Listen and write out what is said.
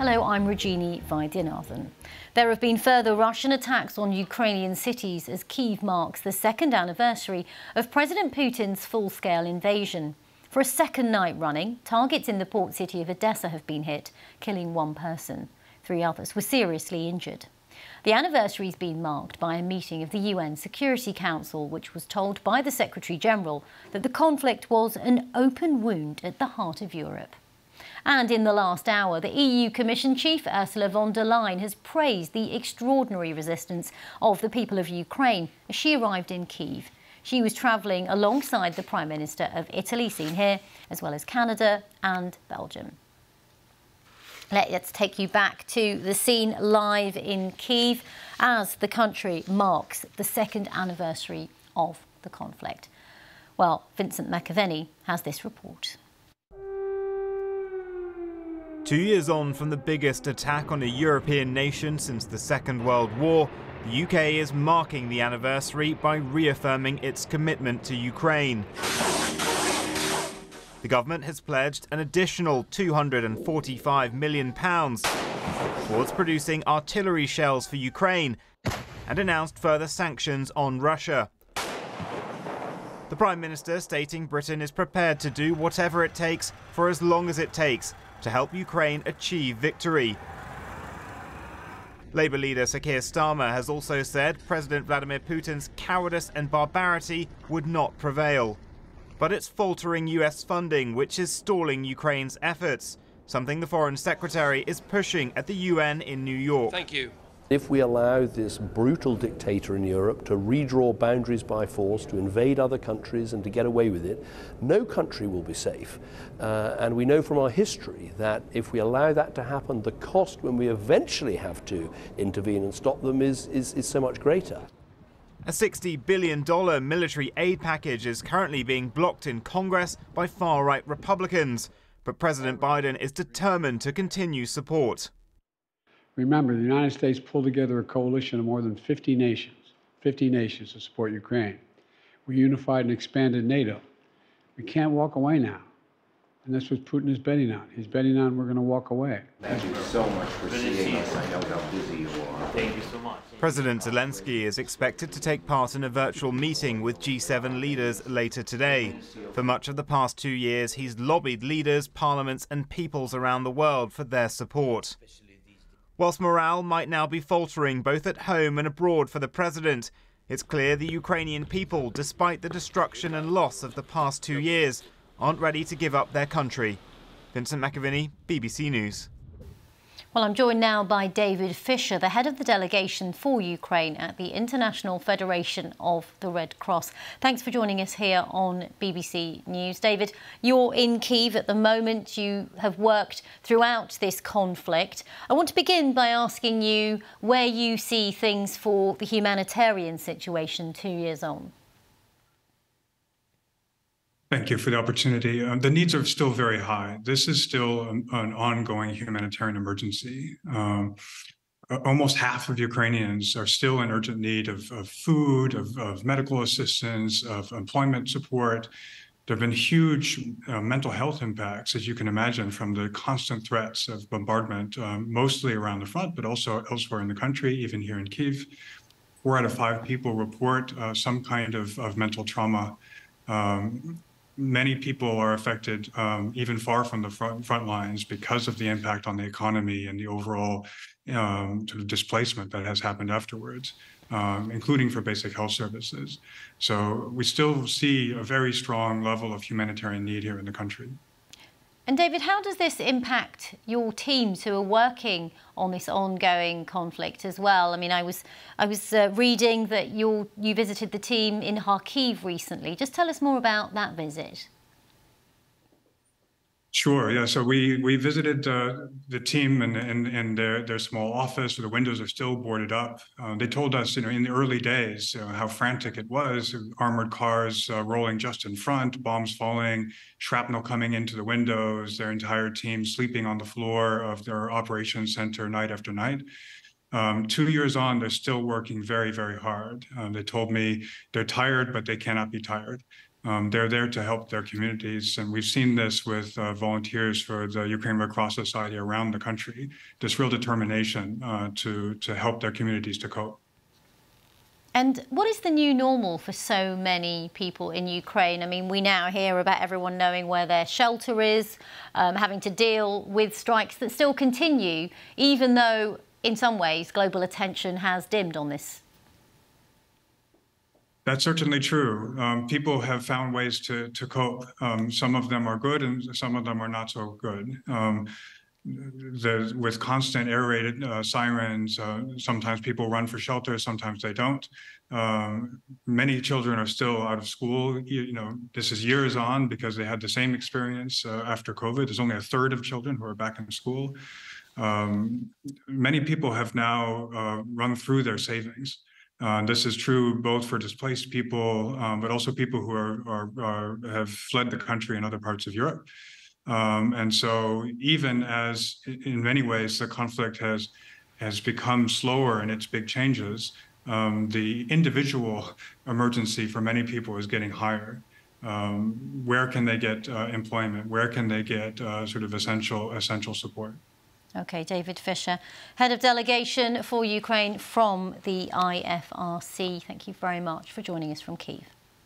Hello, I'm Rajini Vaidyanathan. There have been further Russian attacks on Ukrainian cities as Kiev marks the second anniversary of President Putin's full-scale invasion. For a second night running, targets in the port city of Odessa have been hit, killing one person. Three others were seriously injured. The anniversary has been marked by a meeting of the UN Security Council, which was told by the Secretary General that the conflict was an open wound at the heart of Europe. And in the last hour, the EU Commission Chief Ursula von der Leyen has praised the extraordinary resistance of the people of Ukraine as she arrived in Kiev. She was travelling alongside the Prime Minister of Italy, seen here, as well as Canada and Belgium. Let's take you back to the scene live in Kiev as the country marks the second anniversary of the conflict. Well, Vincent McAviney has this report. Two years on from the biggest attack on a European nation since the Second World War, the UK is marking the anniversary by reaffirming its commitment to Ukraine. The government has pledged an additional £245 million towards producing artillery shells for Ukraine and announced further sanctions on Russia. The Prime Minister stating Britain is prepared to do whatever it takes for as long as it takes to help Ukraine achieve victory. Labour leader Sir Keir Starmer has also said President Vladimir Putin's cowardice and barbarity would not prevail. But it's faltering US funding which is stalling Ukraine's efforts, something the Foreign Secretary is pushing at the UN in New York. Thank you. If we allow this brutal dictator in Europe to redraw boundaries by force, to invade other countries and to get away with it, no country will be safe. Uh, and we know from our history that if we allow that to happen, the cost when we eventually have to intervene and stop them is, is, is so much greater. A $60 billion military aid package is currently being blocked in Congress by far right Republicans. But President Biden is determined to continue support. Remember, the United States pulled together a coalition of more than 50 nations, 50 nations to support Ukraine. We unified and expanded NATO. We can't walk away now. And that's what Putin is betting on. He's betting on we're going to walk away. Thank you so much for seeing us. I know how busy you are. Thank you so much. President Zelensky is expected to take part in a virtual meeting with G7 leaders later today. For much of the past two years, he's lobbied leaders, parliaments, and peoples around the world for their support. Whilst morale might now be faltering both at home and abroad for the president, it's clear the Ukrainian people, despite the destruction and loss of the past two years, aren't ready to give up their country. Vincent McAviney, BBC News. Well, I'm joined now by David Fisher, the head of the delegation for Ukraine at the International Federation of the Red Cross. Thanks for joining us here on BBC News. David, you're in Kiev at the moment. You have worked throughout this conflict. I want to begin by asking you where you see things for the humanitarian situation two years on. Thank you for the opportunity. Um, the needs are still very high. This is still an, an ongoing humanitarian emergency. Um, almost half of Ukrainians are still in urgent need of, of food, of, of, medical assistance, of employment support. There have been huge uh, mental health impacts, as you can imagine, from the constant threats of bombardment, um, mostly around the front, but also elsewhere in the country, even here in Kiev. Four out of five people report uh, some kind of, of mental trauma. Um, many people are affected um, even far from the front, front lines because of the impact on the economy and the overall um, sort of displacement that has happened afterwards, um, including for basic health services. So we still see a very strong level of humanitarian need here in the country. And David, how does this impact your teams who are working on this ongoing conflict as well? I mean, I was I was uh, reading that you you visited the team in Kharkiv recently. Just tell us more about that visit. Sure. Yeah. So we we visited uh, the team and in, in their their small office. The windows are still boarded up. Uh, they told us, you know, in the early days, uh, how frantic it was. Armored cars uh, rolling just in front, bombs falling, shrapnel coming into the windows. Their entire team sleeping on the floor of their operations center night after night. Um, two years on, they're still working very, very hard. Um, they told me they're tired, but they cannot be tired. Um, they're there to help their communities. And we've seen this with uh, volunteers for the Ukraine Red Cross Society around the country, this real determination uh, to, to help their communities to cope. And what is the new normal for so many people in Ukraine? I mean, we now hear about everyone knowing where their shelter is, um, having to deal with strikes that still continue, even though, in some ways, global attention has dimmed on this that's certainly true. Um, people have found ways to to cope. Um, some of them are good, and some of them are not so good. Um, the, with constant air uh, sirens, uh, sometimes people run for shelter, sometimes they don't. Um, many children are still out of school. You, you, know, this is years on because they had the same experience uh, after COVID. There's only a third of children who are back in school. Um, many people have now uh, run through their savings. Uh, this is true both for displaced people, um, but also people who are, are, are, have fled the country in other parts of Europe. Um, and so, even as in many ways the conflict has has become slower in its big changes, um, the individual emergency for many people is getting higher. Um, where can they get uh, employment? Where can they get uh, sort of essential essential support? Okay, David Fisher, Head of Delegation for Ukraine from the IFRC. Thank you very much for joining us from Kiev.